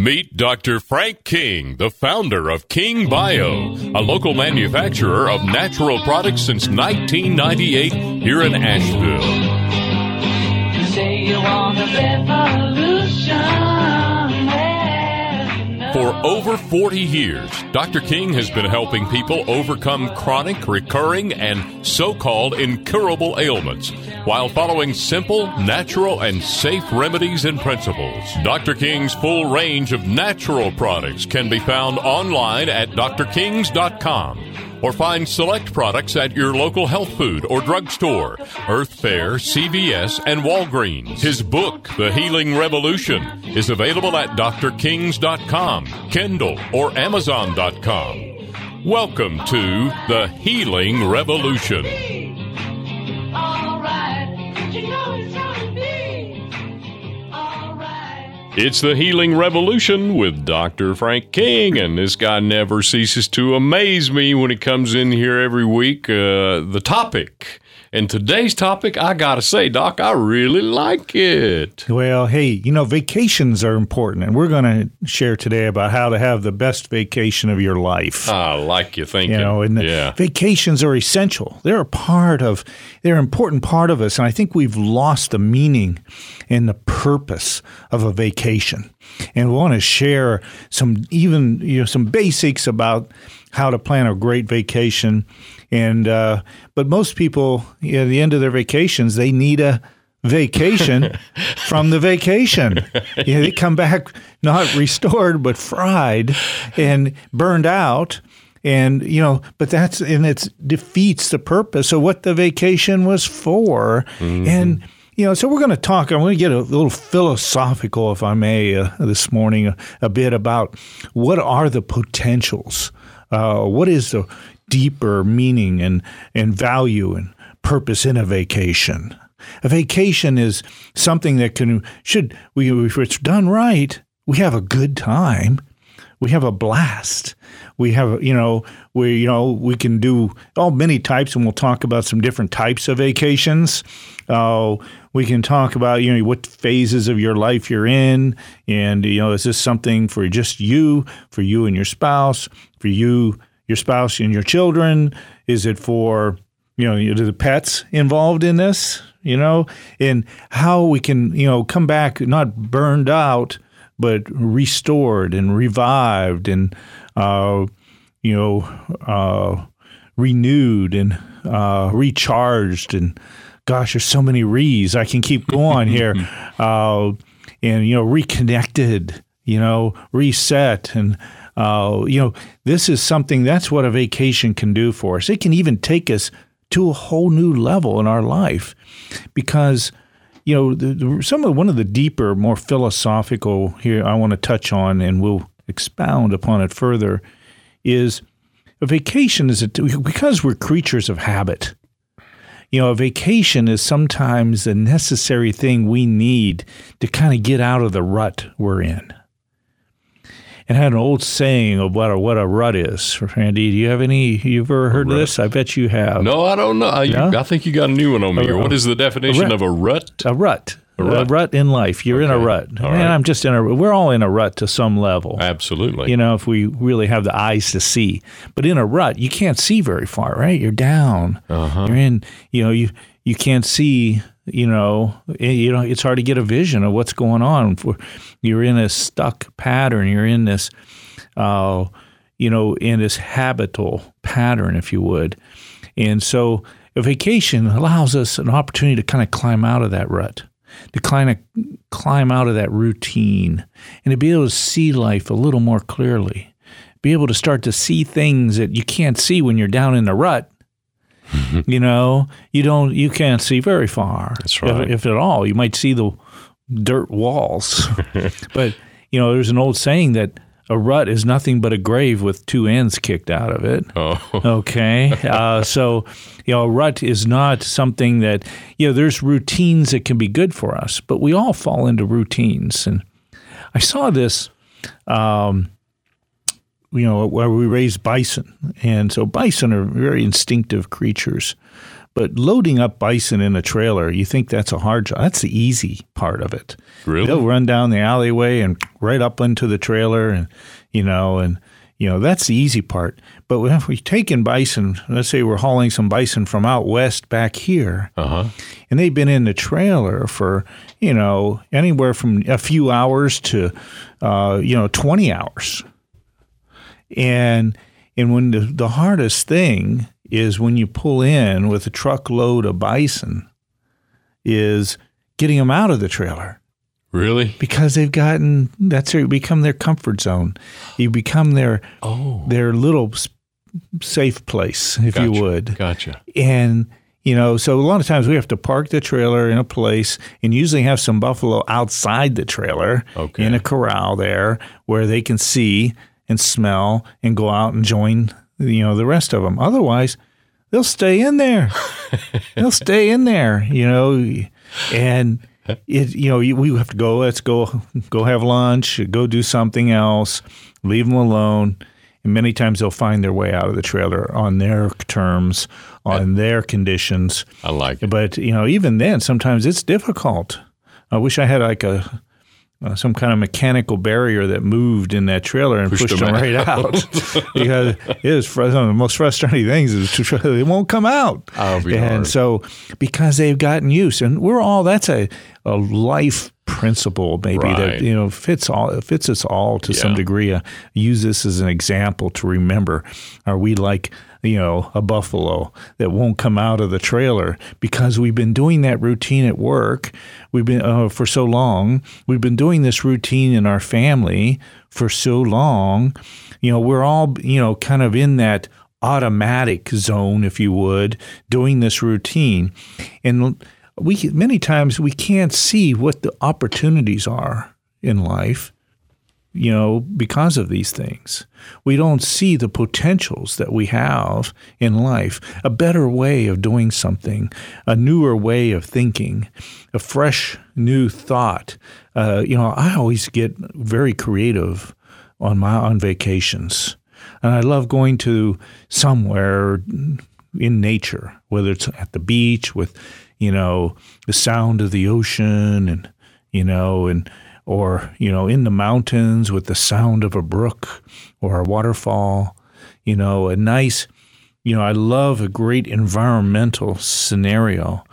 Meet Dr. Frank King, the founder of King Bio, a local manufacturer of natural products since 1998 here in Asheville. For over 40 years, Dr. King has been helping people overcome chronic, recurring, and so called incurable ailments while following simple, natural, and safe remedies and principles. Dr. King's full range of natural products can be found online at drkings.com or find select products at your local health food or drugstore, Earth Fare, CVS, and Walgreens. His book, The Healing Revolution, is available at drkings.com, Kindle, or amazon.com. Welcome to The Healing Revolution. Oh. It's the Healing Revolution with Dr. Frank King, and this guy never ceases to amaze me when he comes in here every week. Uh, the topic. And today's topic, I gotta say, Doc, I really like it. Well, hey, you know, vacations are important, and we're going to share today about how to have the best vacation of your life. I like you thinking. You know, and yeah. vacations are essential. They're a part of, they're an important part of us, and I think we've lost the meaning and the purpose of a vacation. And we want to share some even you know some basics about how to plan a great vacation. And uh, but most people you know, at the end of their vacations they need a vacation from the vacation. You know, they come back not restored but fried and burned out. And you know but that's and it defeats the purpose. Of what the vacation was for. And you know so we're going to talk i'm going to get a little philosophical if i may uh, this morning a, a bit about what are the potentials? Uh, what is the deeper meaning and and value and purpose in a vacation a vacation is something that can should we if it's done right we have a good time we have a blast. We have, you know, we, you know, we can do all many types, and we'll talk about some different types of vacations. Uh, we can talk about, you know, what phases of your life you're in, and you know, is this something for just you, for you and your spouse, for you, your spouse, and your children? Is it for, you know, the pets involved in this? You know, and how we can, you know, come back not burned out but restored and revived and uh, you know uh, renewed and uh, recharged and gosh there's so many re's i can keep going here uh, and you know reconnected you know reset and uh, you know this is something that's what a vacation can do for us it can even take us to a whole new level in our life because you know, the, the, some of one of the deeper, more philosophical here I want to touch on, and we'll expound upon it further, is a vacation is a, because we're creatures of habit. You know, a vacation is sometimes a necessary thing we need to kind of get out of the rut we're in. And had an old saying of what a, what a rut is. Randy, do you have any? You've ever heard of this? I bet you have. No, I don't know. I, No? I think you got a new one on me. What is the definition rut. of a rut? A rut. A rut. rut, in life. You're in a rut. All right. I'm just in a. We're all in a rut to some level. Absolutely. You know, if we really have the eyes to see. But in a rut, you can't see very far, right? You're down. Uh-huh. You're in. You know, you you can't see. You know, eh, you know, it's hard to get a vision of what's going on. You're in a stuck pattern. You're in this. Uh, you know, in this habitual pattern, if you would. And so a vacation allows us an opportunity to kind of climb out of that rut, to kind of climb out of that routine, and to be able to see life a little more clearly, be able to start to see things that you can't see when you're down in the rut. you know, you don't, you can't see very far. That's if- if at all. You might see the dirt walls. but, you know, there's an old saying that a rut is nothing but a grave with two ends kicked out of it. oh, Okay. Uh, so, you know, a rut is not something that, you know, there's routines that can be good for us, but we all fall into routines. And I saw this, um, you know, where we raise bison. And so bison are very instinctive creatures. But loading up bison in a trailer, you think that's a hard job. That's the easy part of it. Really? They'll run down the alleyway and right up into the trailer and you know, and you know, that's the easy part. But if we take in bison, let's say we're hauling some bison from out west back here, Uh-huh. and they've been in the trailer for you know anywhere from a few hours to uh, you know 20 hours and and when the, the hardest thing is when you pull in with a truckload of bison is getting them out of the trailer Really? because they've gotten that's their, become their comfort zone you become their Oh. their little safe place if you would Gotcha. and you know so a lot of times we have to park the trailer in a place and usually have some buffalo outside the trailer Okay. in a corral there where they can see and smell and go out and join you know the rest of them otherwise they'll stay in there. They'll stay in there you know? And it you know we have to go let's go go have lunch go do something else leave them alone. And many times they'll find their way out of the trailer on their terms on their conditions. I like it. but you know even then sometimes it's difficult. I wish i had like a uh, some kind of mechanical barrier that moved in that trailer and pushed, Pushed them them right out. Because it is fr- one of the most frustrating things is to they won't come out. And hard. so because they've gotten used and we're all that's a, a life principle maybe Right. that you know fits all fits us all to some degree. Uh, use this as an example to remember are we like you know a buffalo that won't come out of the trailer? Because we've been doing that routine at work. We've been uh, for so long. We've been doing this routine in our family for so long. You know we're all you know kind of in that automatic zone if you would doing this routine. And we many times we can't see what the opportunities are in life you know because of these things. We don't see the potentials that we have in life. A better way of doing something a newer way of thinking a fresh new thought. Uh, you know i always get very creative on my on vacations. And i love going to somewhere in nature, whether it's at the beach with, you know, the sound of the ocean and, you know, and, or, you know, in the mountains with the sound of a brook or a waterfall, you know, a nice, you know, I love a great environmental scenario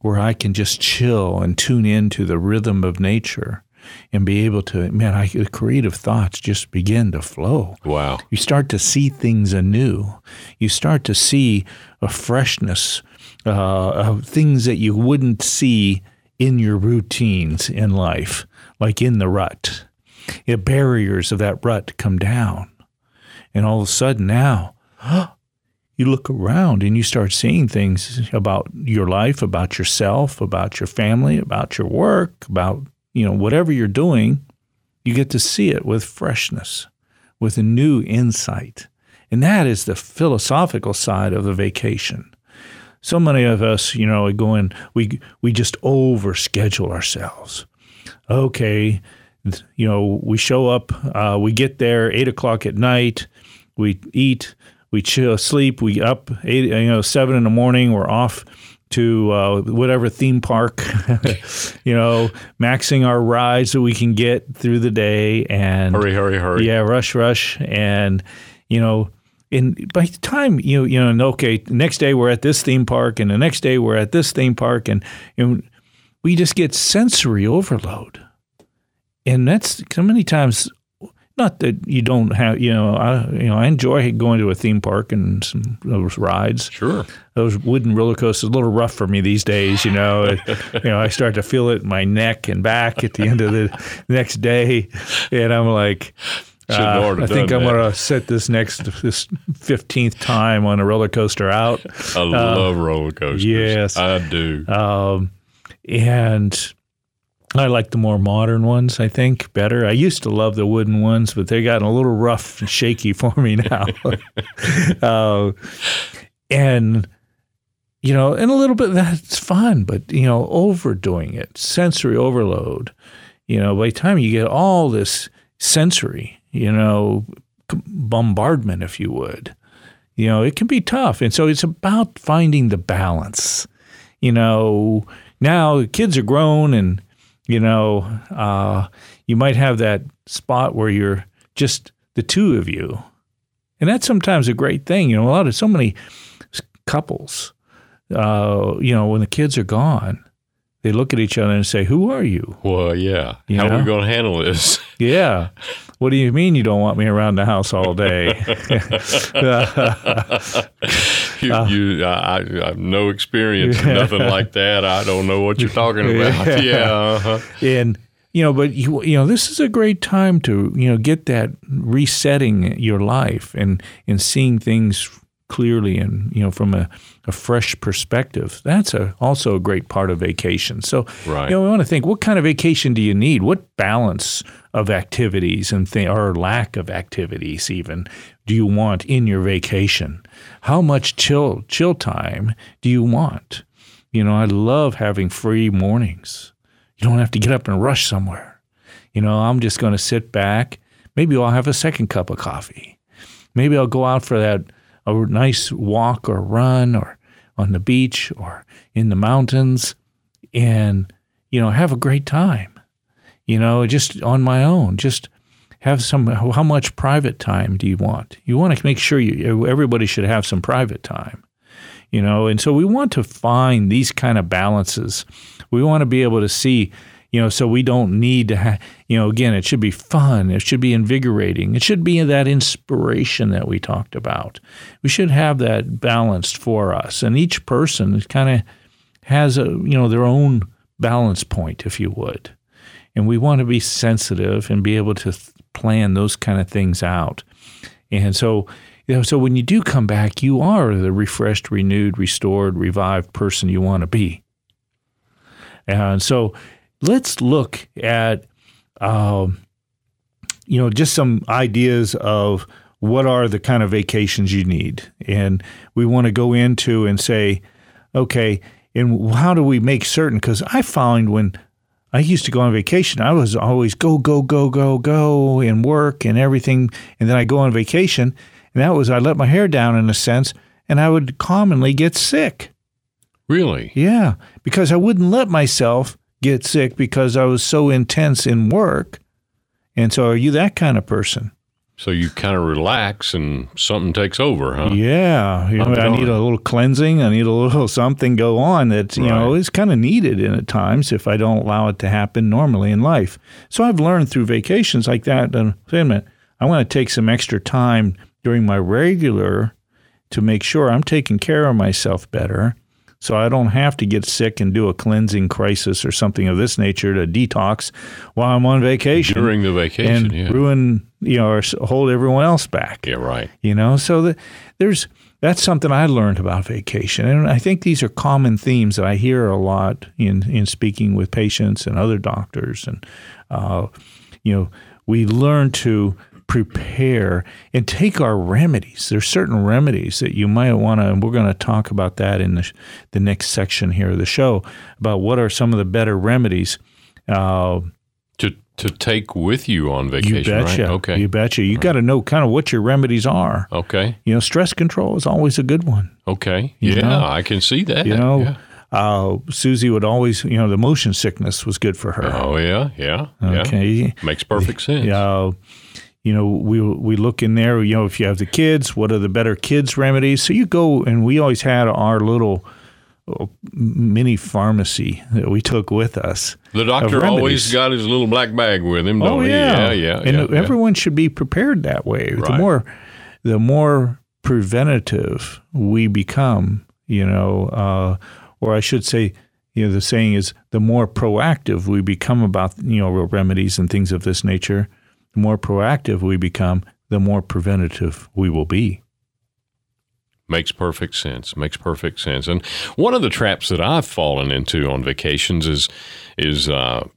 where I can just chill and tune into the rhythm of nature and be able to, man, I, the creative thoughts just begin to flow. Wow. You start to see things anew. You start to see a freshness uh, things that you wouldn't see in your routines in life, like in the rut. The barriers of that rut come down. And all of a sudden now, you look around and you start seeing things about your life, about yourself, about your family, about your work, about, you know, whatever you're doing, you get to see it with freshness, with a new insight. And that is the philosophical side of the vacation. So many of us, you know, go in, we we just overschedule ourselves. Okay, you know, we show up, uh, we get there eight o'clock at night, we eat, we chill, sleep, we up eight, you know, seven in the morning, we're off to uh, whatever theme park, you know, maxing our rides that we can get through the day, and Hurry, hurry, hurry. yeah, rush, rush, and you know, and by the time you you know, and okay, next day we're at this theme park, and the next day we're at this theme park, and you know, we just get sensory overload, and that's so many times. Not that you don't have, you know, I you know I enjoy going to a theme park and some those rides Sure. those wooden roller coasters a little rough for me these days. You know, you know, I start to feel it in my neck and back at the end of the next day, and I'm like. Uh, I think I'm going to set this next this fifteenth time on a roller coaster out, I love roller coasters. yes. I do. um, and I like the more modern ones. I think better. I used to love the wooden ones, but they're gotten a little rough and shaky for me now. uh, and you know, and a little bit that's fun, but you know, overdoing it, sensory overload. You know, by the time you get all this sensory, you know, bombardment, if you would, You know, it can be tough. And so it's about finding the balance. You know, now the kids are grown and, you know, uh, you might have that spot where you're just the two of you. And that's sometimes a great thing. You know, a lot of so many couples, uh, you know, when the kids are gone, they look at each other and say, "Who are you?" Well, yeah. You How are know? we going to handle this? Yeah. What do you mean you don't want me around the house all day? you, Uh. you, I, I have no experience, nothing like that. I don't know what you're talking about. Yeah. uh-huh. and you know, but you you know, this is a great time to you know get that resetting your life and and seeing things clearly and you know from a, a fresh perspective. That's a also a great part of vacation. So Right. you know, we want to think what kind of vacation do you need? What balance of activities and th- or lack of activities even do you want in your vacation? How much chill chill time do you want? You know, I love having free mornings. You don't have to get up and rush somewhere. You know, I'm just going to sit back. Maybe I'll have a second cup of coffee. Maybe I'll go out for that a nice walk or run or on the beach or in the mountains and you know, have a great time. You know, just on my own, just have some how much private time do you want? You want to make sure you everybody should have some private time you know and so we want to find these kind of balances we want to be able to see you know so we don't need to ha- you know again it should be fun. It should be invigorating. It should be that inspiration that we talked about. We should have that balanced for us. And each person kind of has a you know their own balance point if you would. And we want to be sensitive and be able to th- plan those kind of things out. And so, you know, so when you do come back, you are the refreshed, renewed, restored, revived person you want to be. And so, let's look at, um, you know, just some ideas of what are the kind of vacations you need, and we want to go into and say, okay, and how do we make certain? Because I find when I used to go on vacation. I was always go, go, go, go, go, and work and everything. And then I go on vacation, and that was I let my hair down in a sense, and I would commonly get sick. Really? Yeah, because I wouldn't let myself get sick because I was so intense in work. And so, are you that kind of person? So you kind of relax and something takes over, huh? Yeah, you know, I'll need a little cleansing. I need a little something go on that you know Right. is kind of needed in at times if I don't allow it to happen normally in life. So I've learned through vacations like that. And wait a minute, I want to take some extra time during my regular to make sure I'm taking care of myself better. So I don't have to get sick and do a cleansing crisis or something of this nature to detox while I'm on vacation During the vacation, and yeah. ruin you know or hold everyone else back Yeah, right. you know so the, there's that's something i learned about vacation and i think these are common themes that i hear a lot in in speaking with patients and other doctors and uh, you know we learn to prepare and take our remedies there's certain remedies that you might want to and we're going to talk about that in the, sh- the next section here of the show about what are some of the better remedies uh, To to take with you on vacation. you betcha right? Okay. you betcha you got to know kind of what your remedies are okay. you know, stress control is always a good one. Okay. You yeah, know? I can see that. You know, Yeah. uh, Susie would always, you know, the motion sickness was good for her. Oh yeah, yeah, yeah. Okay. Makes perfect sense. Uh, you know, we we look in there. You know, if you have the kids, what are the better kids remedies? So you go, and we always had our little uh, mini pharmacy that we took with us. The doctor always got his little black bag with him, don't Oh he? yeah, Yeah, yeah, And yeah, yeah. everyone should be prepared that way. The more, the more preventative we become, you know, uh, or I should say, you know, the saying is the more proactive we become about you know remedies and things of this nature. The more proactive we become, the more preventative we will be. Makes perfect sense. Makes perfect sense. And one of the traps that I've fallen into on vacations is is uh,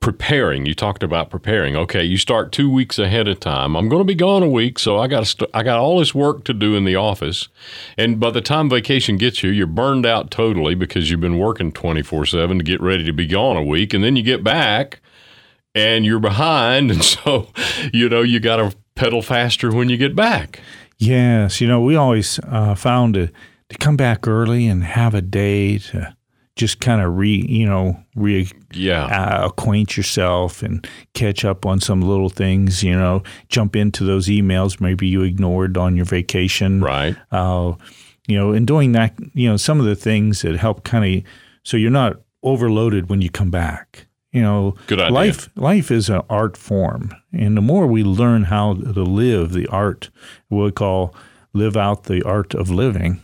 preparing. You talked about preparing. Okay, you start two weeks ahead of time. I'm going to be gone a week, so I got st- I got all this work to do in the office. And by the time vacation gets you, you're burned out totally because you've been working 24 seven to get ready to be gone a week, and then you get back and you're behind, and so you know you got to pedal faster when you get back. Yes, you know, we always uh, found to to come back early and have a day to just kind of re, you know, re Yeah. uh, acquaint yourself and catch up on some little things. You know, jump into those emails maybe you ignored on your vacation. right. Uh, you know, and doing that, you know, some of the things that help kind of so you're not overloaded when you come back. You know, Good idea. life life is an art form, and the more we learn how to live the art, what we call live out the art of living,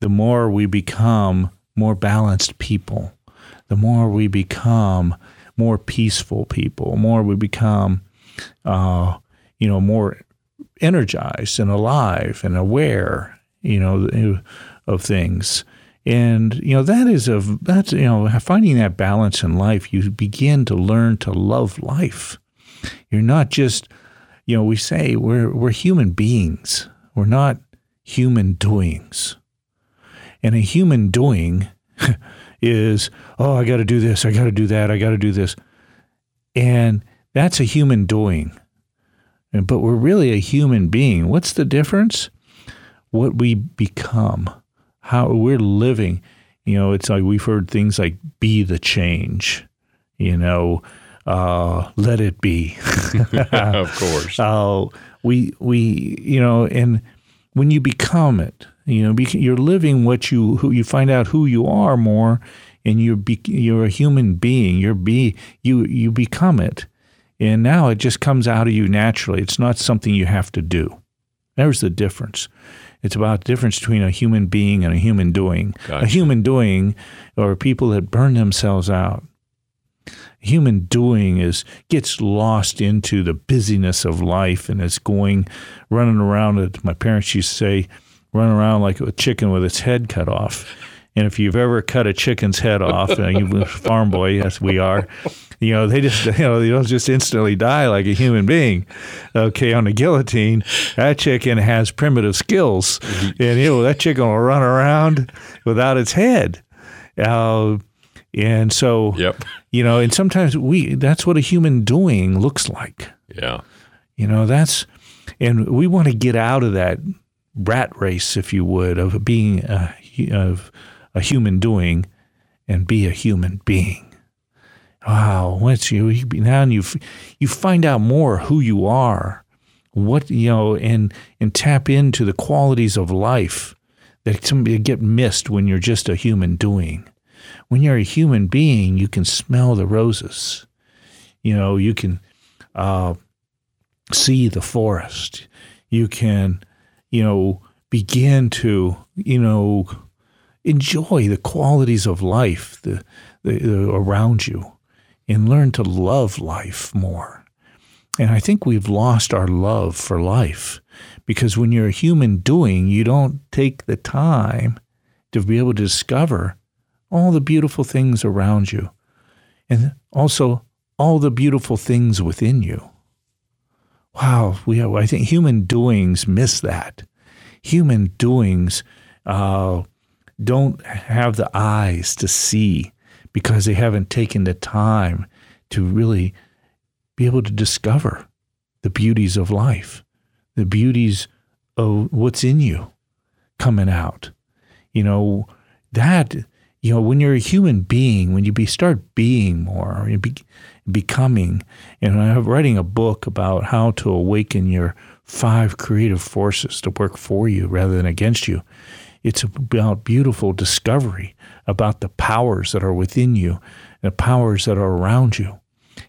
the more we become more balanced people, the more we become more peaceful people, more we become, uh, you know, more energized and alive and aware, you know, of things. And you know that is a that's you know finding that balance in life. You begin to learn to love life. You're not just you know we say we're we're human beings. We're not human doings. And a human doing is oh I got to do this, I got to do that, I got to do this, and that's a human doing. But we're really a human being. What's the difference? What we become how we're living. You know, it's like we've heard things like "be the change," you know, uh, "let it be." of course. uh, we we you know, and when you become it, you know, you're living what you who you find out who you are more, and you're be, you're a human being. You're be you you become it, and now it just comes out of you naturally. It's not something you have to do. There's the difference. It's about the difference between a human being and a human doing. Gotcha. A human doing are people that burn themselves out. Human doing is gets lost into the busyness of life and it's going running around. As my parents used to say, running around like a chicken with its head cut off. And if you've ever cut a chicken's head off, uh, you farm boy, as we are, you know they just you know they don't just instantly die like a human being. Okay, on the guillotine, that chicken has primitive skills, and you know that chicken will run around without its head. Uh, and so Yep. you know, and sometimes we that's what a human doing looks like. Yeah. You know, that's and we want to get out of that rat race, if you would, of being a, of a human doing and be a human being. Wow, once you you- now you you find out more who you are, what you know, and and tap into the qualities of life that get missed when you're just a human doing. When you're a human being, you can smell the roses. You know, you can uh, see the forest. You can, you know, begin to, you know, enjoy the qualities of life the, the, the around you and learn to love life more. And I think we've lost our love for life because when you're a human doing, you don't take the time to be able to discover all the beautiful things around you and also all the beautiful things within you. Wow, we have, I think human doings miss that. Human doings uh, don't have the eyes to see because they haven't taken the time to really be able to discover the beauties of life, the beauties of what's in you coming out. You know, that, you know, when you're a human being, when you be, start being more, you be, becoming, and I'm writing a book about how to awaken your five creative forces to work for you rather than against you. It's about beautiful discovery about the powers that are within you, the powers that are around you,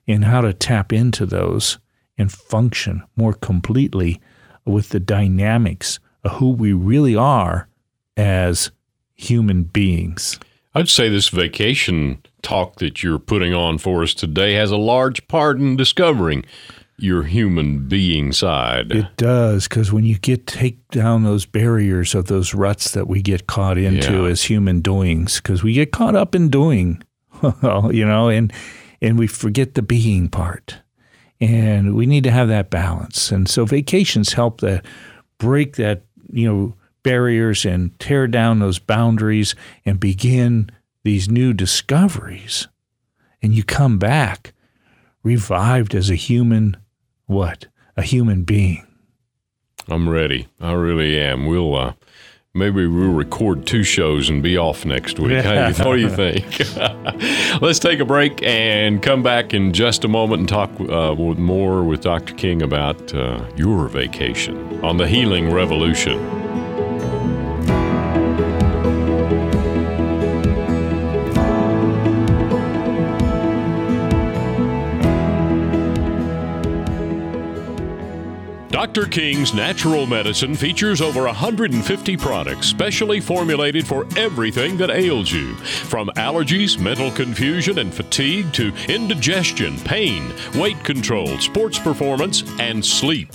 and how to tap into those and function more completely with the dynamics of who we really are as human beings. I'd say this vacation talk that you're putting on for us today has a large part in discovering your human being side. It does because when you get take down those barriers of those ruts that we get caught into Yeah. as human doings, because we get caught up in doing, you know, and and we forget the being part, and we need to have that balance. And so vacations help that break that you know barriers and tear down those boundaries and begin these new discoveries, and you come back revived as a human what? A human being. I'm ready. I really am. We'll uh, maybe we'll record two shows and be off next week. Hey, what do you think? Let's take a break and come back in just a moment and talk uh, with more with Dr. King about uh, your vacation on the Healing Revolution. Dr. King's Natural Medicine features over 150 products specially formulated for everything that ails you, from allergies, mental confusion, and fatigue to indigestion, pain, weight control, sports performance, and sleep.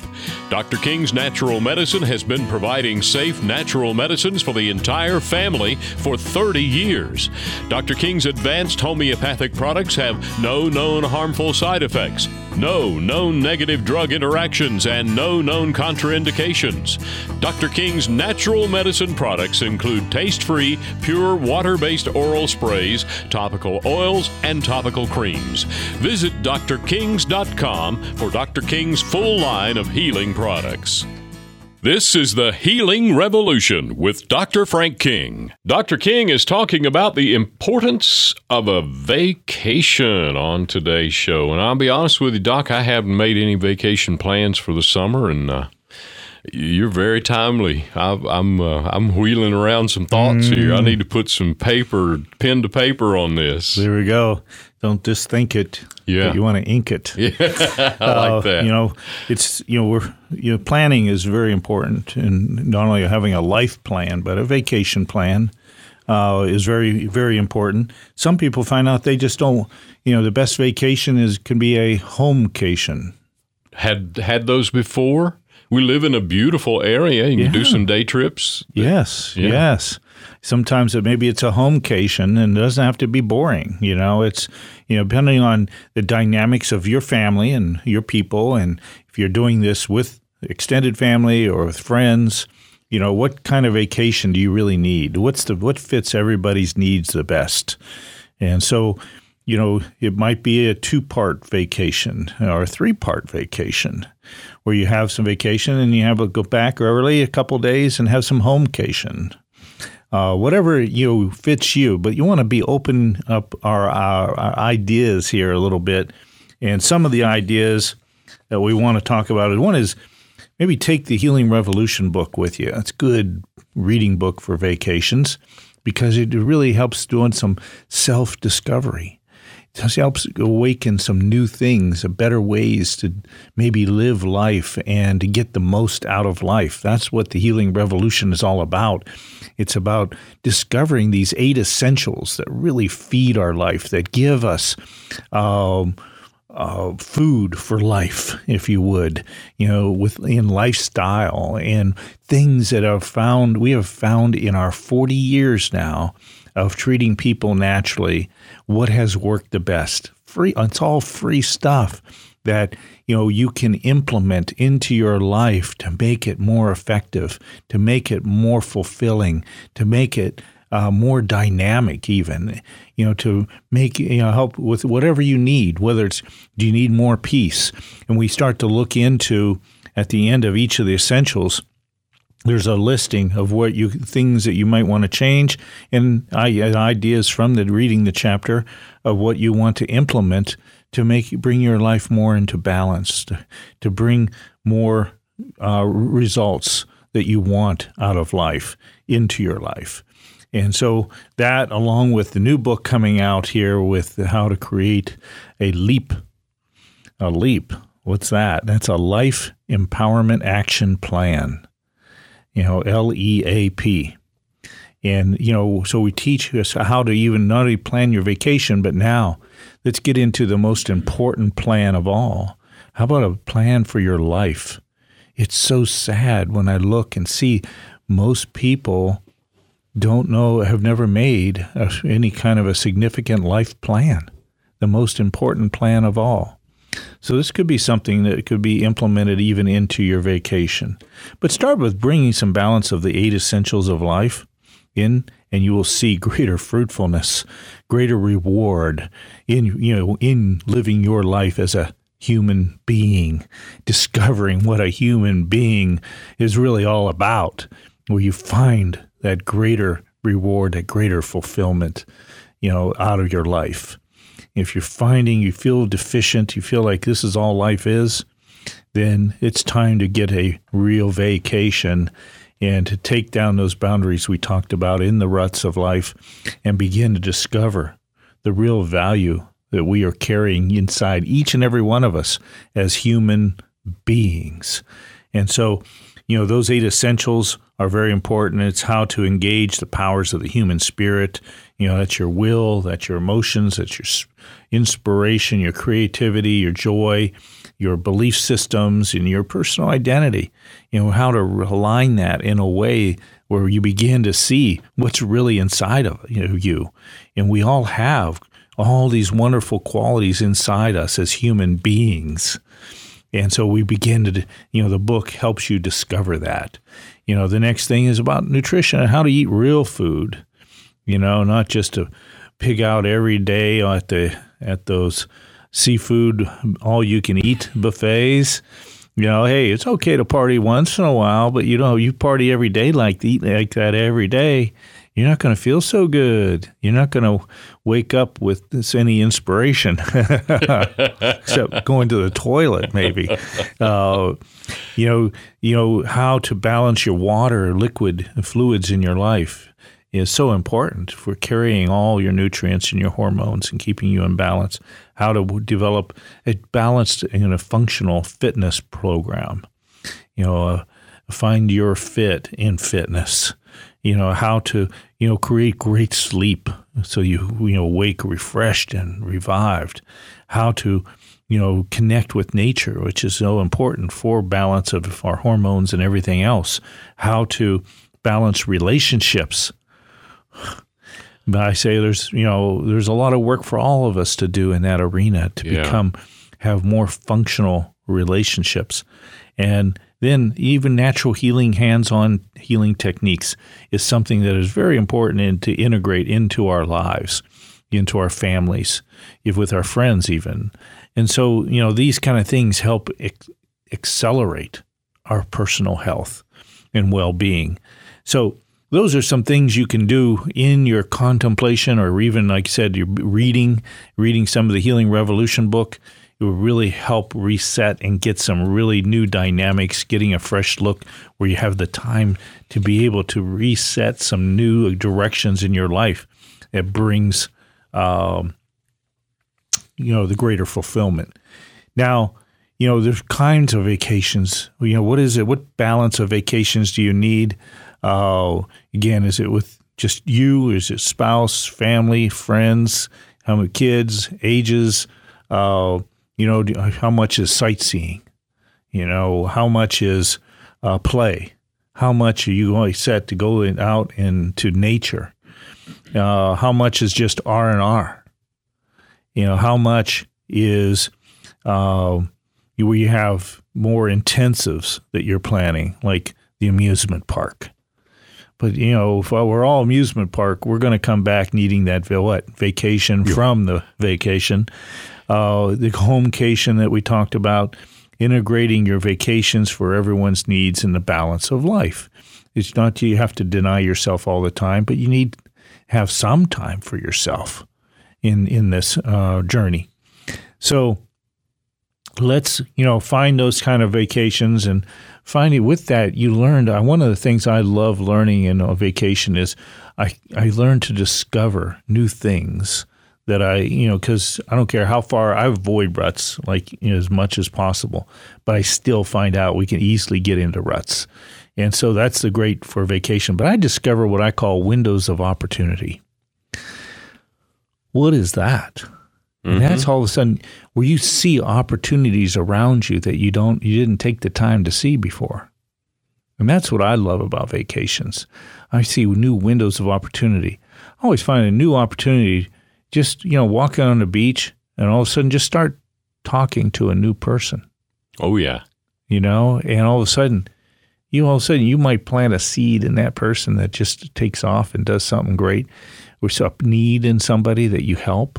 Dr. King's Natural Medicine has been providing safe natural medicines for the entire family for 30 years. Dr. King's advanced homeopathic products have no known harmful side effects, no known negative drug interactions, and no known contraindications. Dr. King's natural medicine products include taste free, pure water based oral sprays, topical oils, and topical creams. Visit drkings.com for Dr. King's full line of healing products. This is the Healing Revolution with Dr. Frank King. Dr. King is talking about the importance of a vacation on today's show. And I'll be honest with you, Doc, I haven't made any vacation plans for the summer, and uh, you're very timely. I, I'm uh, I'm wheeling around some thoughts mm. here. I need to put some paper, pen to paper on this. There we go. Don't just think it. Yeah, you want to ink it. Yeah, I uh, like that. You know, it's you know we're you know planning is very important, and not only having a life plan but a vacation plan. Uh, is very very important. Some people find out they just don't. You know, the best vacation is can be a homecation. Had had those before? We live in a beautiful area. You can do some day trips. Yes, yeah. yes. Sometimes it, maybe it's a homecation and it doesn't have to be boring. You know, it's you know depending on the dynamics of your family and your people, and if you're doing this with extended family or with friends, you know what kind of vacation do you really need? What's the what fits everybody's needs the best? And so you know, it might be a two part vacation or a three part vacation where you have some vacation and you have to go back early a couple days and have some homecation. Uh, whatever you know, fits you, but you want to be open up our, our, our ideas here a little bit. And some of the ideas that we want to talk about is one is maybe take the Healing Revolution book with you. It's a good reading book for vacations because it really helps doing some self discovery just helps awaken some new things, better ways to maybe live life and to get the most out of life. That's what the healing revolution is all about. It's about discovering these eight essentials that really feed our life, that give us. Um, uh, food for life, if you would, you know, within lifestyle and things that are found, we have found in our 40 years now of treating people naturally, what has worked the best? Free, it's all free stuff that you know you can implement into your life to make it more effective, to make it more fulfilling, to make it uh, more dynamic, even you know, to make you know help with whatever you need. Whether it's do you need more peace, and we start to look into at the end of each of the essentials there's a listing of what you things that you might want to change and ideas from the reading the chapter of what you want to implement to make bring your life more into balance to, to bring more uh, results that you want out of life into your life. And so that along with the new book coming out here with how to create a leap a leap what's that? That's a life empowerment action plan you know, L E A P. And, you know, so we teach us how to even not only plan your vacation, but now let's get into the most important plan of all. How about a plan for your life? It's so sad when I look and see most people don't know, have never made any kind of a significant life plan, the most important plan of all. So this could be something that could be implemented even into your vacation. But start with bringing some balance of the eight essentials of life in and you will see greater fruitfulness, greater reward in you know in living your life as a human being, discovering what a human being is really all about, where you find that greater reward, that greater fulfillment, you know, out of your life. If you're finding you feel deficient, you feel like this is all life is, then it's time to get a real vacation and to take down those boundaries we talked about in the ruts of life and begin to discover the real value that we are carrying inside each and every one of us as human beings. And so, you know, those eight essentials are very important. It's how to engage the powers of the human spirit. You know, that's your will, that's your emotions, that's your inspiration, your creativity, your joy, your belief systems, and your personal identity. You know, how to align that in a way where you begin to see what's really inside of you. And we all have all these wonderful qualities inside us as human beings. And so we begin to, you know, the book helps you discover that. You know, the next thing is about nutrition and how to eat real food, you know, not just to pig out every day at the at those seafood all you can eat buffets. You know, hey, it's okay to party once in a while, but you know, you party every day like eat like that every day, you're not going to feel so good. You're not going to wake up with this, any inspiration, except going to the toilet, maybe. Uh, you know, you know how to balance your water, liquid fluids in your life is so important for carrying all your nutrients and your hormones and keeping you in balance. How to develop a balanced and a functional fitness program. You know, uh, find your fit in fitness you know how to you know create great sleep so you you know wake refreshed and revived. How to you know connect with nature which is so important for balance of our hormones and everything else. How to balance relationships. But i say there's you know there's a lot of work for all of us to do in that arena to yeah. become have more functional relationships. And then even natural healing, hands-on healing techniques is something that is very important in, to integrate into our lives, into our families, if with our friends even. And so, you know, these kind of things help ex- accelerate our personal health and well-being. So, those are some things you can do in your contemplation or even like I said you're reading reading some of the healing revolution book it will really help reset and get some really new dynamics, getting a fresh look where you have the time to be able to reset some new directions in your life. It brings, um, you know, the greater fulfillment. Now, you know, there's kinds of vacations. You know, what is it? What balance of vacations do you need? Uh, again, is it with just you? Is it spouse, family, friends? How many kids, ages? Uh, you know, how much is sightseeing? You know, how much is uh, play? How much are you going set to go in, out into nature? Uh, how much is just R and R? You know, how much is uh, where you have more intensives that you're planning, like the amusement park. But you know, if we're all amusement park, we're going to come back needing that what vacation yeah. from the vacation uh, the homecation that we talked about, integrating your vacations for everyone's needs in the balance of life. It's not you have to deny yourself all the time, but you need have some time for yourself in in this uh, journey. So let's you know find those kind of vacations and finding with that you learned uh, one of the things i love learning in a vacation is i, I learned to discover new things that I, you know, because I don't care how far I avoid ruts like you know, as much as possible, but I still find out we can easily get into ruts. And so that's the great for vacation. But I discover what I call windows of opportunity. What is that? Mm-hmm. And that's all of a sudden where you see opportunities around you that you don't you didn't take the time to see before. And that's what I love about vacations. I see new windows of opportunity. I always find a new opportunity just you know walking on the beach and all of a sudden just start talking to a new person. Oh yeah, you know, and all of a sudden, you all of a sudden you might plant a seed in that person that just takes off and does something great, or some need in somebody that you help.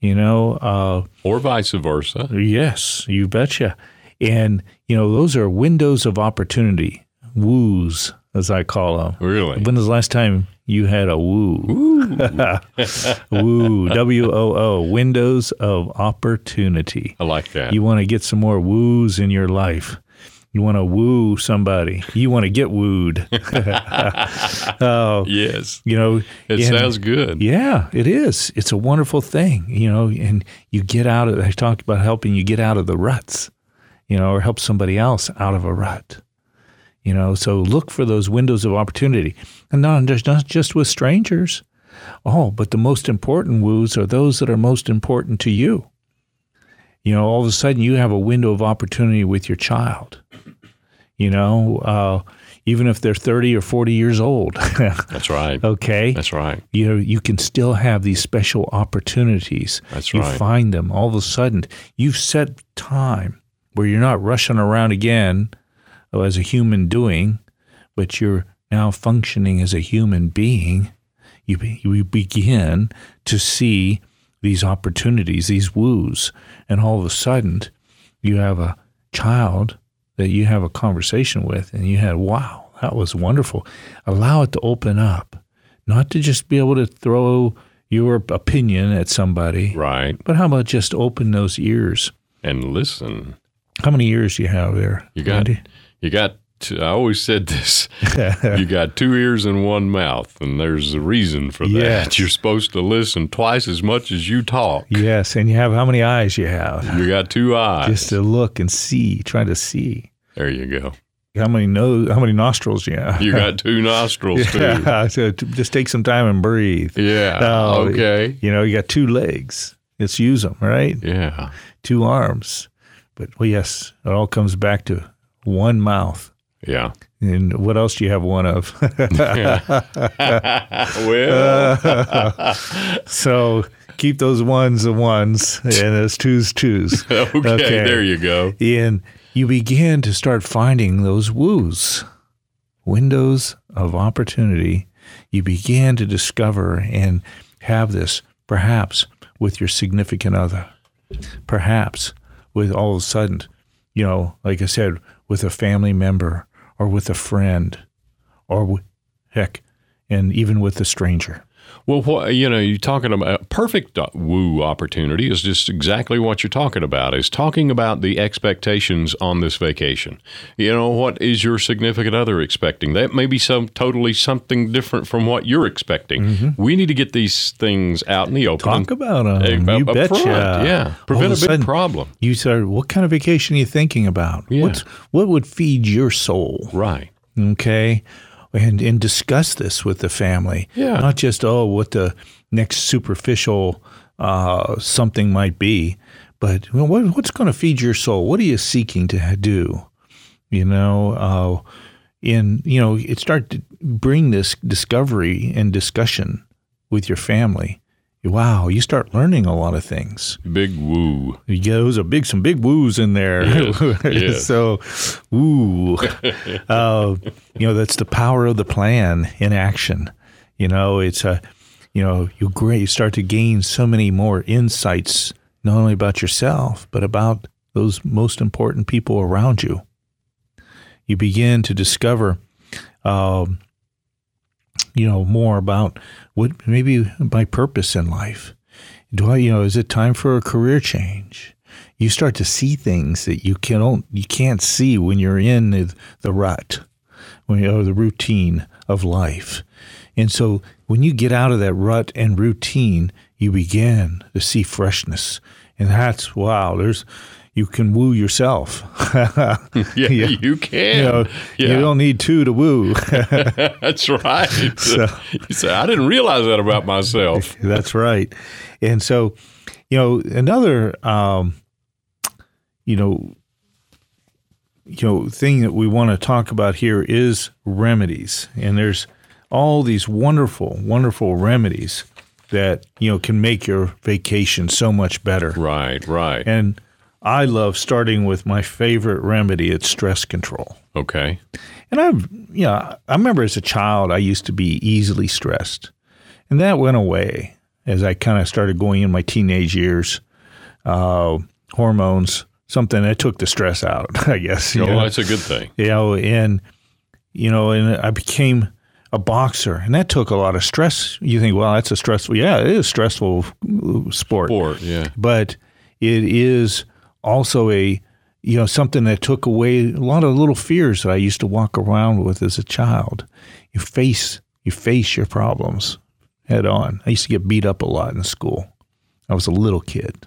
You know, uh, or vice versa. Yes, you betcha. And you know, those are windows of opportunity, woos, as I call them. Really? When was the last time you had a woo? woo, W O O, windows of opportunity. I like that. You want to get some more woos in your life. You want to woo somebody. You want to get wooed. oh, yes. You know, it and, sounds good. Yeah, it is. It's a wonderful thing, you know, and you get out of, I talked about helping you get out of the ruts, you know, or help somebody else out of a rut. You know, so look for those windows of opportunity. And not just, not just with strangers. Oh, but the most important woos are those that are most important to you. You know, all of a sudden you have a window of opportunity with your child. You know, uh, even if they're 30 or 40 years old. That's right. Okay. That's right. You know, you can still have these special opportunities. That's you right. find them all of a sudden. You've set time where you're not rushing around again as a human doing, but you're now functioning as a human being. You, you begin to see these opportunities, these woos, and all of a sudden you have a child that you have a conversation with, and you had, wow, that was wonderful. Allow it to open up, not to just be able to throw your opinion at somebody, Right. but how about just open those ears? And listen. How many ears do you have there? You got Randy? You got I always said this. you got two ears and one mouth, and there's a reason for that. Yes. You're supposed to listen twice as much as you talk. Yes, and you have how many eyes you have? You got two eyes. Just to look and see, try to see. there you go. How many nose? How many nostrils you have? You got two nostrils too. yeah, so just take some time and breathe. Yeah. Okay. You know, you got two legs. Let's use them, right? Yeah. Two arms. But well, yes, it all comes back to one mouth. Yeah. And what else do you have one of? well, so keep those ones the ones and those twos twos. okay, there you go. And you begin to start finding those woos, windows of opportunity. You begin to discover and have this perhaps with your significant other, perhaps with all of a sudden, you know, like I said, with a family member or with a friend or heck, and even with a stranger. Well, what, you know, you're talking about perfect woo opportunity is just exactly what you're talking about. Is talking about the expectations on this vacation. You know, what is your significant other expecting? That may be some totally something different from what you're expecting. We need to get these things out in the open. Talk about them. Uh, you up betcha. front, yeah. Prevent a big sudden, problem. You said, "What kind of vacation are you thinking about? Yeah. What's what would feed your soul?" Right. Okay, and and discuss this with the family. Yeah. not just oh, what the next superficial uh, something might be, but well, what, what's going to feed your soul? What are you seeking to do? You know, uh, in you know, it start to bring this discovery and discussion with your family. Wow, you start learning a lot of things. Big woo. Yeah, there was a big, some big woos in there. Yes, yes. so, ooh, uh, you know, that's the power of the plan in action. You know, it's a, you know, you great. You start to gain so many more insights, not only about yourself, but about those most important people around you. You begin to discover, um, you know, more about what maybe my purpose in life. Do I, you know, is it time for a career change? You start to see things that you can't you can't see when you're in the, the rut, when you know the routine of life. And so when you get out of that rut and routine, you begin to see freshness. And that's wow, there's you can woo yourself. Yeah, you can. You know, yeah, you don't need two to woo. that's right. you say, I didn't realize that about myself. That's right. And so, you know, another, um, you know, you know, thing that we want to talk about here is remedies, and there's all these wonderful, wonderful remedies that you know can make your vacation so much better. Right, right. And I love starting with my favorite remedy. It's stress control. okay. And I've, you know, I remember as a child, I used to be easily stressed, and that went away. as I kind of started going in my teenage years. Uh, hormones, something that took the stress out, I guess. Oh, know? that's a good thing. you know, and you know, and I became a boxer, and that took a lot of stress. You think, well, that's a stressful. Yeah, it is a stressful uh, sport, Sport, yeah. but it is also a you know something that took away a lot of little fears that I used to walk around with as a child. You face you face your problems head on. I used to get beat up a lot in school. I was a little kid,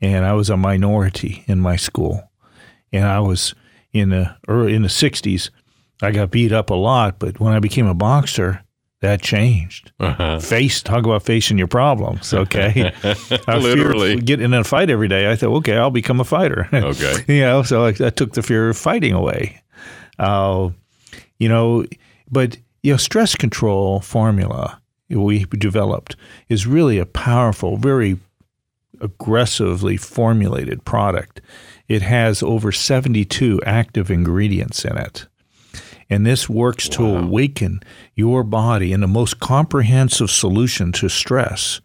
and I was a minority in my school, and I was in the early in the '60s. I got beat up a lot, but when I became a boxer, that changed. Uh-huh. Face, talk about facing your problems. Okay, I Literally. getting in a fight every day. I thought, okay, I'll become a fighter. Okay. you know, so I, I took the fear of fighting away. Uh, you know, but you know, stress control formula we developed is really a powerful, very aggressively formulated product. It has over 72 active ingredients in it. And this works to awaken your body in the most comprehensive solution to stress.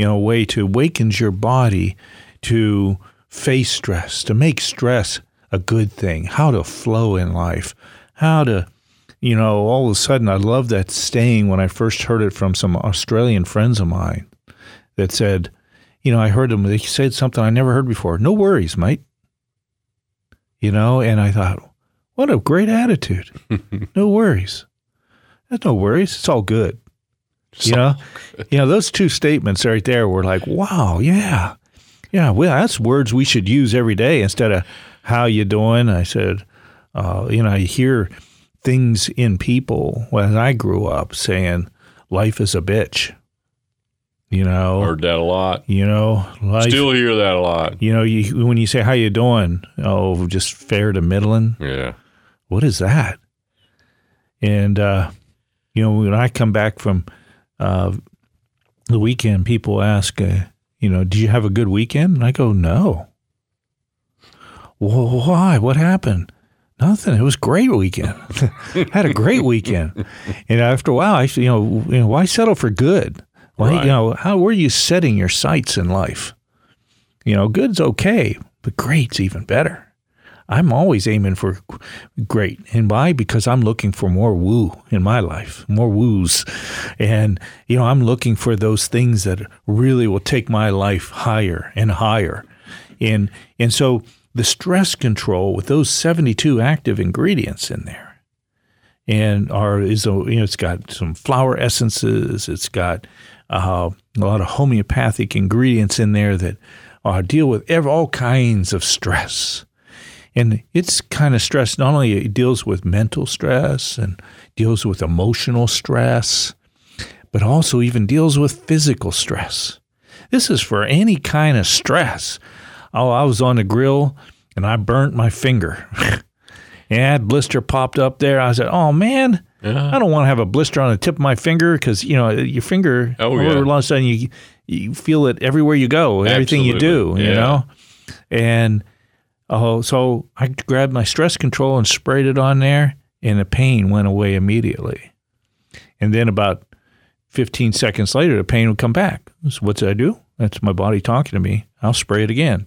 in a way to awakens your body to face stress, to make stress a good thing, how to flow in life, how to, you know, all of a sudden, I love that saying when I first heard it from some Australian friends of mine that said, you know, I heard them, they said something I never heard before. No worries, mate. You know, and I thought, what a great attitude. no worries. There's no worries. It's all good. You know, you know, those two statements right there were like, wow, yeah. Yeah, well, that's words we should use every day instead of how you doing. I said, uh, you know, I hear things in people when I grew up saying life is a bitch. You know, Heard that a lot. you know, life. Still hear that a lot. you know, you, when you say how you doing, oh, just fair to middling. Yeah. What is that? And uh, you know, when I come back from uh, the weekend, people ask, uh, you know, did you have a good weekend? And I go, no. Well, why? What happened? Nothing. It was a great weekend. Had a great weekend. And after a while, I you know, you know, why settle for good? Why Right. you know, how where are you setting your sights in life? You know, good's okay, but great's even better. I'm always aiming for great. And why? Because I'm looking for more woo in my life, more woos. And, you know, I'm looking for those things that really will take my life higher and higher. And, and so the stress control with those 72 active ingredients in there and are is a, you know it's got some flower essences it's got uh, a lot of homeopathic ingredients in there that uh, deal with ev- all kinds of stress and it's kind of stress not only it deals with mental stress and deals with emotional stress but also even deals with physical stress this is for any kind of stress oh i was on the grill and i burnt my finger and that blister popped up there i said oh man Yeah. I don't want to have a blister on the tip of my finger because you know your finger. Oh, yeah. all of a sudden you you feel it everywhere you go, everything you do. Absolutely. You know, and oh, so I grabbed my stress control and sprayed it on there, and the pain went away immediately. And then about 15 seconds later, the pain would come back. So what did I do? That's my body talking to me. I'll spray it again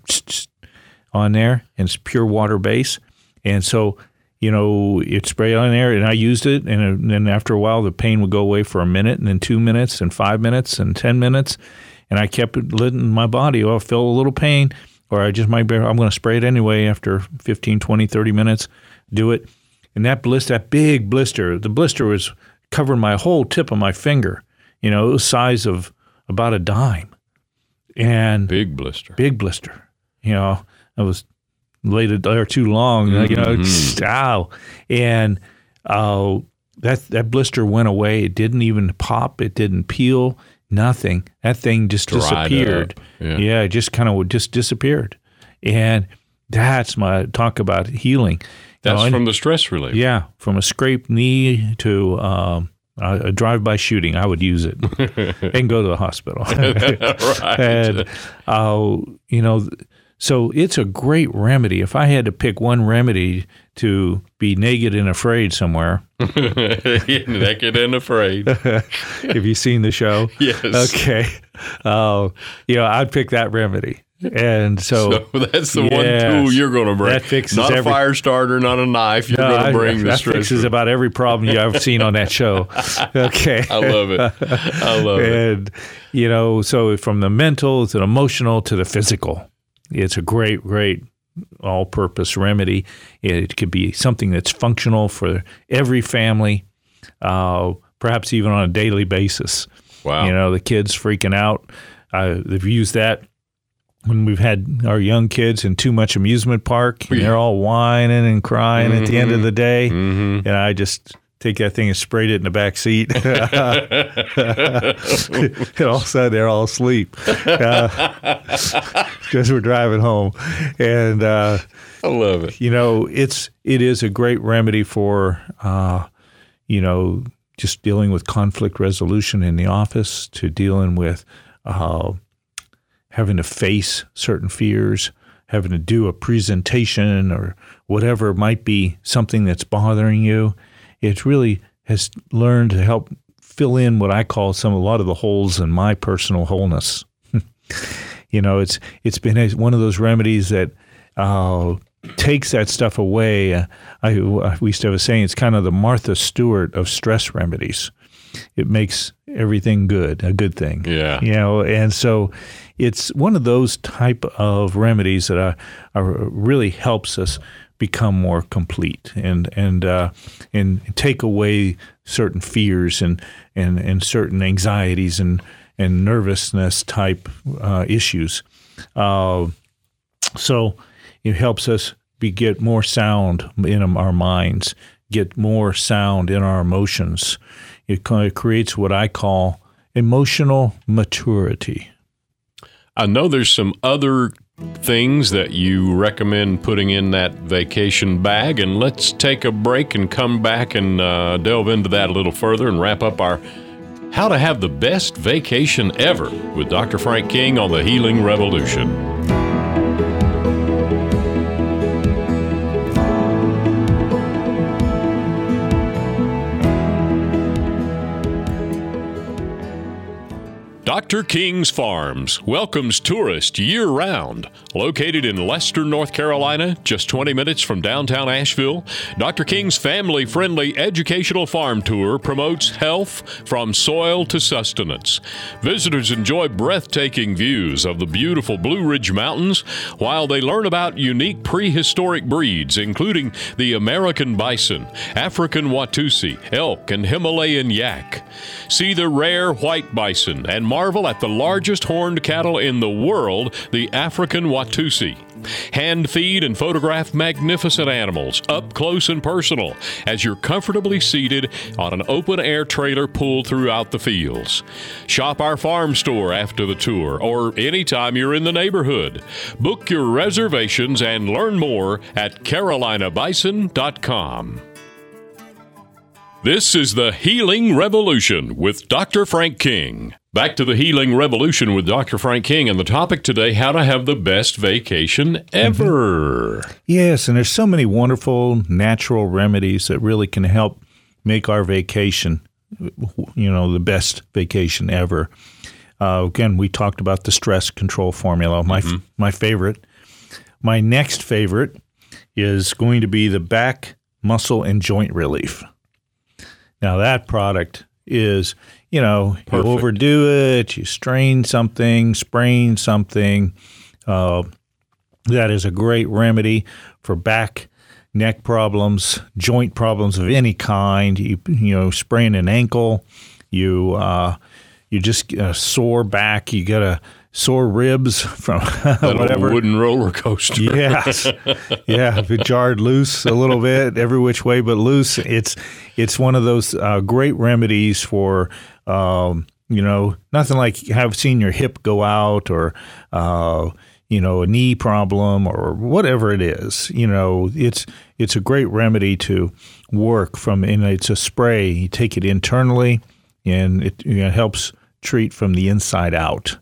on there, and it's pure water base. And so, you know, it sprayed on there, and I used it, and then after a while, the pain would go away for a minute, and then two minutes, and five minutes, and ten minutes, and I kept letting my body. I feel a little pain, or I just might be. I'm going to spray it anyway after 15, 20, 30 minutes. Do it, and that blister, that big blister, the blister was covering my whole tip of my finger. You know, it was size of about a dime, and Big blister. big blister. You know, I was laid it there too long. You know, just, ow, and uh, that that blister went away. It didn't even pop. It didn't peel. Nothing. That thing just Dried disappeared. up. Yeah. yeah, it just kind of just disappeared. And that's my talk about healing. You That's know, from the stress relief. yeah, from a scraped knee to um, a, a drive-by shooting, I would use it and go to the hospital. right. and uh, you know, So it's a great remedy. If I had to pick one remedy to be naked and afraid somewhere, naked and afraid. have you seen the show? Yes. Okay. Uh, you know, I'd pick that remedy. And so, So that's the Yes. one tool you're going to bring. That fixes not every- a fire starter, not a knife. You're No, going to bring the that fixes about every problem you have seen on that show. Okay. I love it. I love it. and you know, so from the mental to the emotional to the physical, it's a great, great all-purpose remedy. It could be something that's functional for every family, uh, perhaps even on a daily basis. Wow. You know, the kids freaking out. Uh, they've used that when we've had our young kids in too much amusement park, and they're all whining and crying at the end of the day, and I just take that thing and sprayed it in the back seat. and all of a sudden, they're all asleep because we're driving home, and. Uh, I love it. you know it's it is a great remedy for uh, you know just dealing with conflict resolution in the office to dealing with uh, having to face certain fears having to do a presentation or whatever might be something that's bothering you it really has learned to help fill in what i call some a lot of the holes in my personal wholeness you know it's it's been a, one of those remedies that uh, takes that stuff away. Uh, I, we used to have a saying, it's kind of the Martha Stewart of stress remedies. It makes everything good, a good thing. Yeah. You know, and so it's one of those type of remedies that uh, are, really helps us become more complete and and uh, and take away certain fears and and, and certain anxieties and and nervousness type uh, issues. Uh, so it helps us be get more sound in our minds, get more sound in our emotions. It kind of creates what I call emotional maturity. I know there's some other things that you recommend putting in that vacation bag, and let's take a break and come back and uh, delve into that a little further and wrap up our How to Have the Best Vacation Ever with Dr. Frank King on the Healing Revolution. Dr. King's Farms welcomes tourists year round. Located in Leicester, North Carolina, just 20 minutes from downtown Asheville, Dr. King's family friendly educational farm tour promotes health from soil to sustenance. Visitors enjoy breathtaking views of the beautiful Blue Ridge Mountains while they learn about unique prehistoric breeds, including the American bison, African Watusi, elk, and Himalayan yak. See the rare white bison and marvel at the largest horned cattle in the world, the African Watusi. Hand feed and photograph magnificent animals up close and personal as you're comfortably seated on an open air trailer pulled throughout the fields. Shop our farm store after the tour or anytime you're in the neighborhood. Book your reservations and learn more at carolinabison.com. This is the Healing Revolution with Dr. Frank King. Back to the Healing Revolution with Dr. Frank King, and the topic today how to have the best vacation ever. Yes, and there's so many wonderful natural remedies that really can help make our vacation, you know, the best vacation ever. Uh, again, we talked about the stress control formula, my my favorite. My next favorite is going to be the back muscle and joint relief. Now that product is, you know, Perfect. you overdo it, you strain something, sprain something. Uh, that is a great remedy for back, neck problems, joint problems of any kind. You, you know, sprain an ankle, you uh, you just a sore back, you get a sore ribs from whatever. wooden roller coaster. Yes, yeah, if it jarred loose a little bit, every which way but loose. It's it's one of those uh, great remedies for um, you know nothing like have seen your hip go out or uh, you know a knee problem or whatever it is. You know it's it's a great remedy to work from, and it's a spray. You take it internally, and it you know, helps treat from the inside out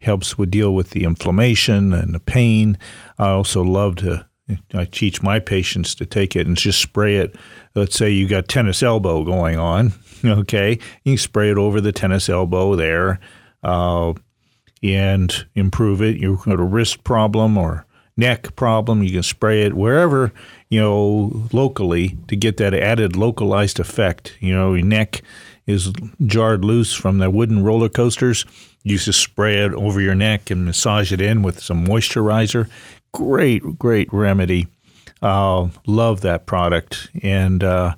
helps with deal with the inflammation and the pain. I also love to I teach my patients to take it and just spray it. Let's say you got tennis elbow going on, okay? You spray it over the tennis elbow there uh, and improve it. You've got a wrist problem or neck problem, you can spray it wherever, you know, locally to get that added localized effect. You know, your neck is jarred loose from the wooden roller coasters. You just spray it over your neck and massage it in with some moisturizer. Great, great remedy. Uh, love that product, and uh,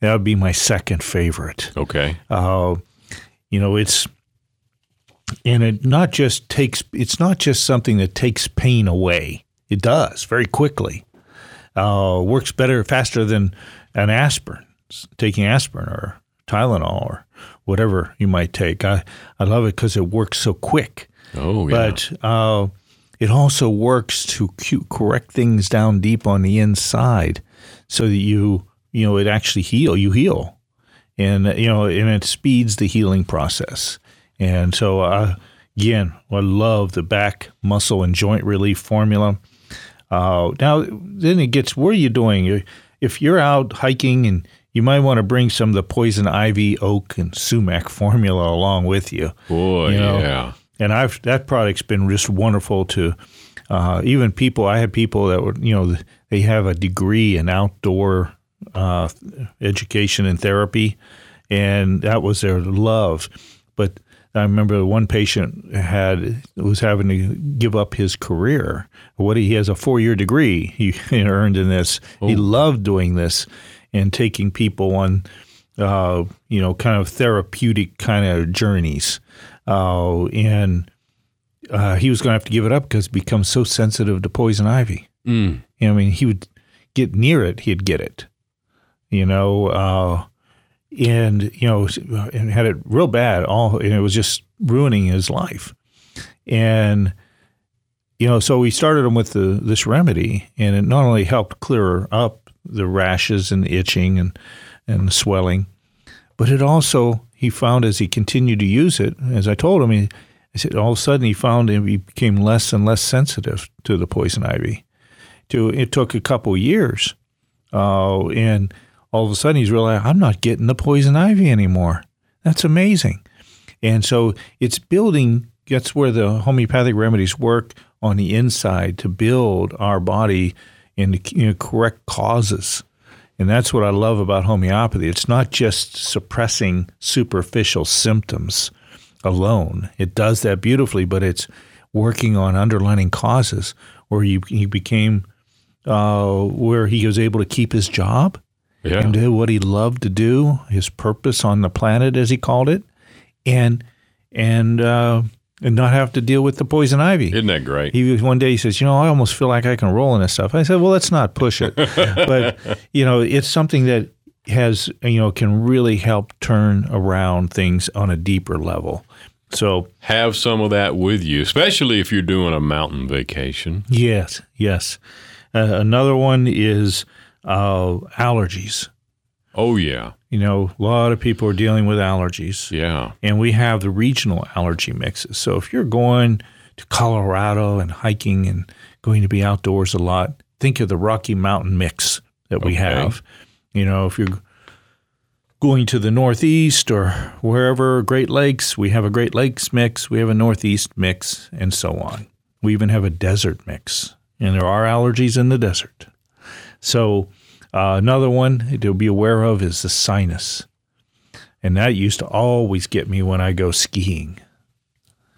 that would be my second favorite. Okay. Uh, you know, it's and it not just takes. It's not just something that takes pain away. It does very quickly. Uh, works better, faster than an aspirin. Taking aspirin or Tylenol or whatever you might take. I, I love it because it works so quick. Oh, yeah. But uh, it also works to correct things down deep on the inside so that you, you know, it actually heal. You heal. And, you know, and it speeds the healing process. And so, uh, again, I love the back muscle and joint relief formula. Uh, now, then it gets, what are you doing? If you're out hiking and you might want to bring some of the poison ivy, oak, and sumac formula along with you. Boy, you know? yeah. And I've that product's been just wonderful to uh, even people. I have people that were you know they have a degree in outdoor uh, education and therapy, and that was their love. But I remember one patient had was having to give up his career. What he, he has a four year degree he earned in this. He oh. loved doing this and taking people on, uh, you know, kind of therapeutic kind of journeys. Uh, and uh, he was going to have to give it up because it becomes so sensitive to poison ivy. Mm. I mean, he would get near it, he'd get it, you know, uh, and you know, and had it real bad. All and it was just ruining his life. And you know, so we started him with the, this remedy, and it not only helped clear up the rashes and itching and, and swelling. But it also, he found as he continued to use it, as I told him, he, I said, all of a sudden he found he became less and less sensitive to the poison ivy. To, it took a couple years. Uh, and all of a sudden he's realized, I'm not getting the poison ivy anymore. That's amazing. And so it's building, that's where the homeopathic remedies work on the inside to build our body in you know, correct causes. And that's what I love about homeopathy. It's not just suppressing superficial symptoms alone. It does that beautifully, but it's working on underlying causes where he, he became, uh, where he was able to keep his job yeah. and do what he loved to do, his purpose on the planet, as he called it. And, and, uh, and not have to deal with the poison ivy. Isn't that great? He one day he says, "You know, I almost feel like I can roll in this stuff." I said, "Well, let's not push it." but you know, it's something that has you know can really help turn around things on a deeper level. So have some of that with you, especially if you're doing a mountain vacation. Yes, yes. Uh, another one is uh, allergies. Oh yeah. You know, a lot of people are dealing with allergies. Yeah. And we have the regional allergy mixes. So if you're going to Colorado and hiking and going to be outdoors a lot, think of the Rocky Mountain mix that we okay. have. You know, if you're going to the Northeast or wherever, Great Lakes, we have a Great Lakes mix, we have a Northeast mix, and so on. We even have a desert mix, and there are allergies in the desert. So uh, another one to be aware of is the sinus. And that used to always get me when I go skiing.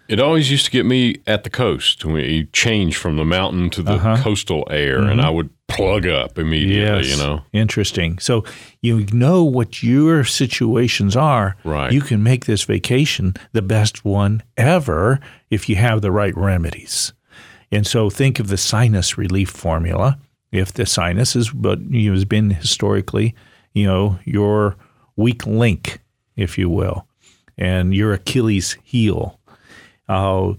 It always used to get me at the coast when you change from the mountain to the uh-huh. coastal air, mm-hmm. and I would plug up immediately. Yes. You know, interesting. So you know what your situations are. Right. You can make this vacation the best one ever if you have the right remedies. And so think of the sinus relief formula if the sinus is what you know, has been historically, you know, your weak link, if you will, and your Achilles heel. Uh,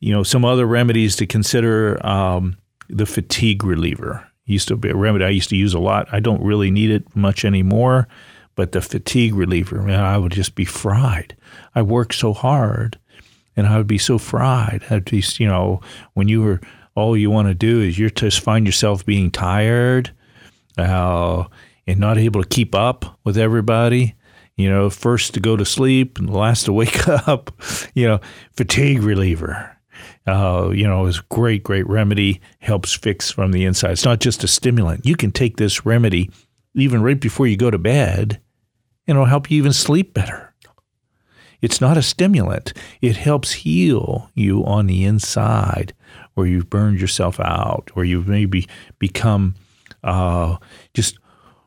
you know, some other remedies to consider um, the fatigue reliever. Used to be a remedy I used to use a lot. I don't really need it much anymore, but the fatigue reliever, man, I would just be fried. I work so hard and I would be so fried. I'd be, you know, when you were all you want to do is you just find yourself being tired, uh, and not able to keep up with everybody. You know, first to go to sleep and last to wake up. You know, fatigue reliever. Uh, you know, is great, great remedy. Helps fix from the inside. It's not just a stimulant. You can take this remedy even right before you go to bed, and it'll help you even sleep better. It's not a stimulant. It helps heal you on the inside where you've burned yourself out, or you've maybe become uh, just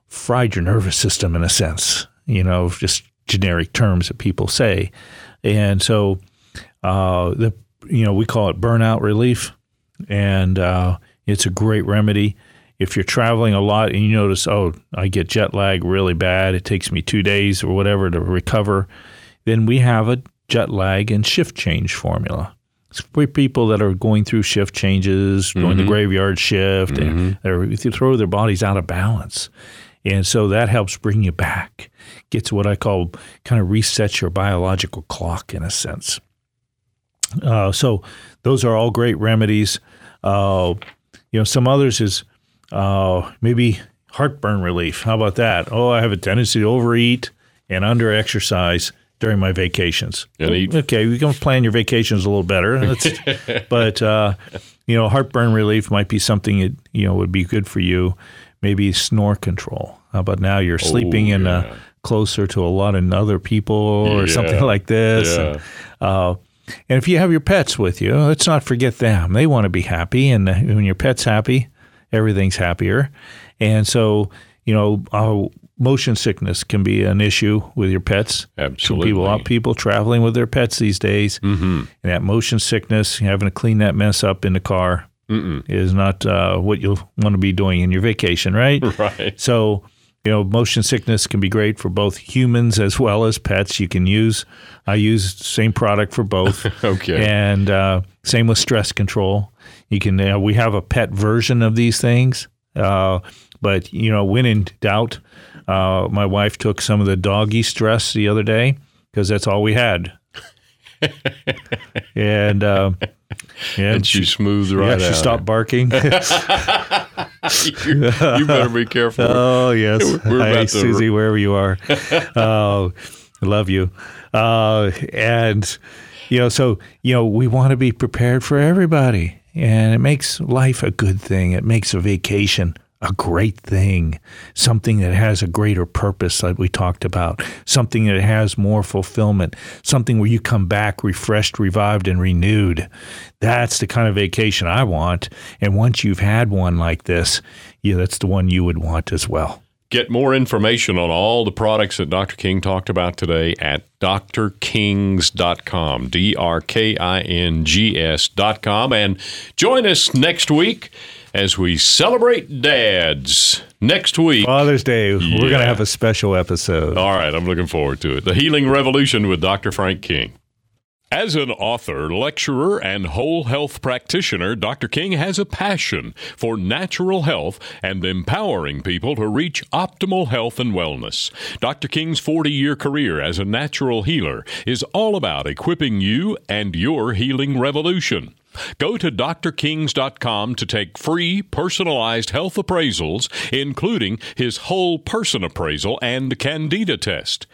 fried your nervous system in a sense, you know, just generic terms that people say. And so uh, the you know we call it burnout relief, and uh, it's a great remedy. If you're traveling a lot and you notice, oh, I get jet lag really bad, it takes me two days or whatever to recover, then we have a jet lag and shift change formula. For people that are going through shift changes, going the graveyard shift, and they're, they throw their bodies out of balance. And so that helps bring you back, gets what I call kind of resets your biological clock in a sense. Uh, so those are all great remedies. Uh, you know, some others is uh, maybe heartburn relief. How about that? Oh, I have a tendency to overeat and under exercise during my vacations. Okay, you can plan your vacations a little better. But uh, you know, heartburn relief might be something that you know would be good for you. Maybe snore control. How about now you're sleeping in yeah. uh, closer to a lot of other people or something like this. Yeah. And, uh, and if you have your pets with you, let's not forget them. They want to be happy, and uh, when your pet's happy, everything's happier. And so, you know, motion sickness can be an issue with your pets. Absolutely. people, a lot of people traveling with their pets these days, mm-hmm. and that motion sickness, having to clean that mess up in the car, is not uh, what you'll want to be doing in your vacation, right? Right. So, you know, motion sickness can be great for both humans as well as pets. You can use, I use the same product for both. Okay. And uh, same with stress control. You can, uh, we have a pet version of these things. Uh, but, you know, when in doubt, uh, my wife took some of the doggy stress the other day because that's all we had. and, uh, yeah, And she smoothed right yeah, she stopped barking. you, you better be careful. Oh yes, We're Hi, about to- Susie, wherever you are. oh, I love you. Uh, and you know, so you know, we want to be prepared for everybody, and it makes life a good thing. It makes a vacation a great thing, something that has a greater purpose, like we talked about, something that has more fulfillment, something where you come back refreshed, revived, and renewed. That's the kind of vacation I want. And once you've had one like this, yeah, that's the one you would want as well. Get more information on all the products that Dr. King talked about today at drkings.com, D R K I N G S.com. And join us next week as we celebrate dads. Next week. Father's Day, we're going to have a special episode. All right, I'm looking forward to it. The Healing Revolution with Dr. Frank King. As an author, lecturer, and whole health practitioner, Dr. King has a passion for natural health and empowering people to reach optimal health and wellness. Dr. King's 40 year career as a natural healer is all about equipping you and your healing revolution. Go to drkings.com to take free personalized health appraisals, including his whole person appraisal and candida test.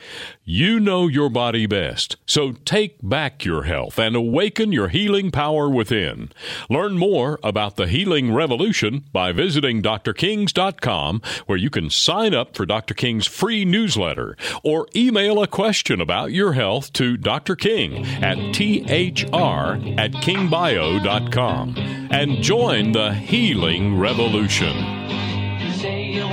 You know your body best, so take back your health and awaken your healing power within. Learn more about the healing revolution by visiting drkings.com, where you can sign up for Dr. King's free newsletter or email a question about your health to Dr. King at thr at kingbio.com and join the healing revolution. You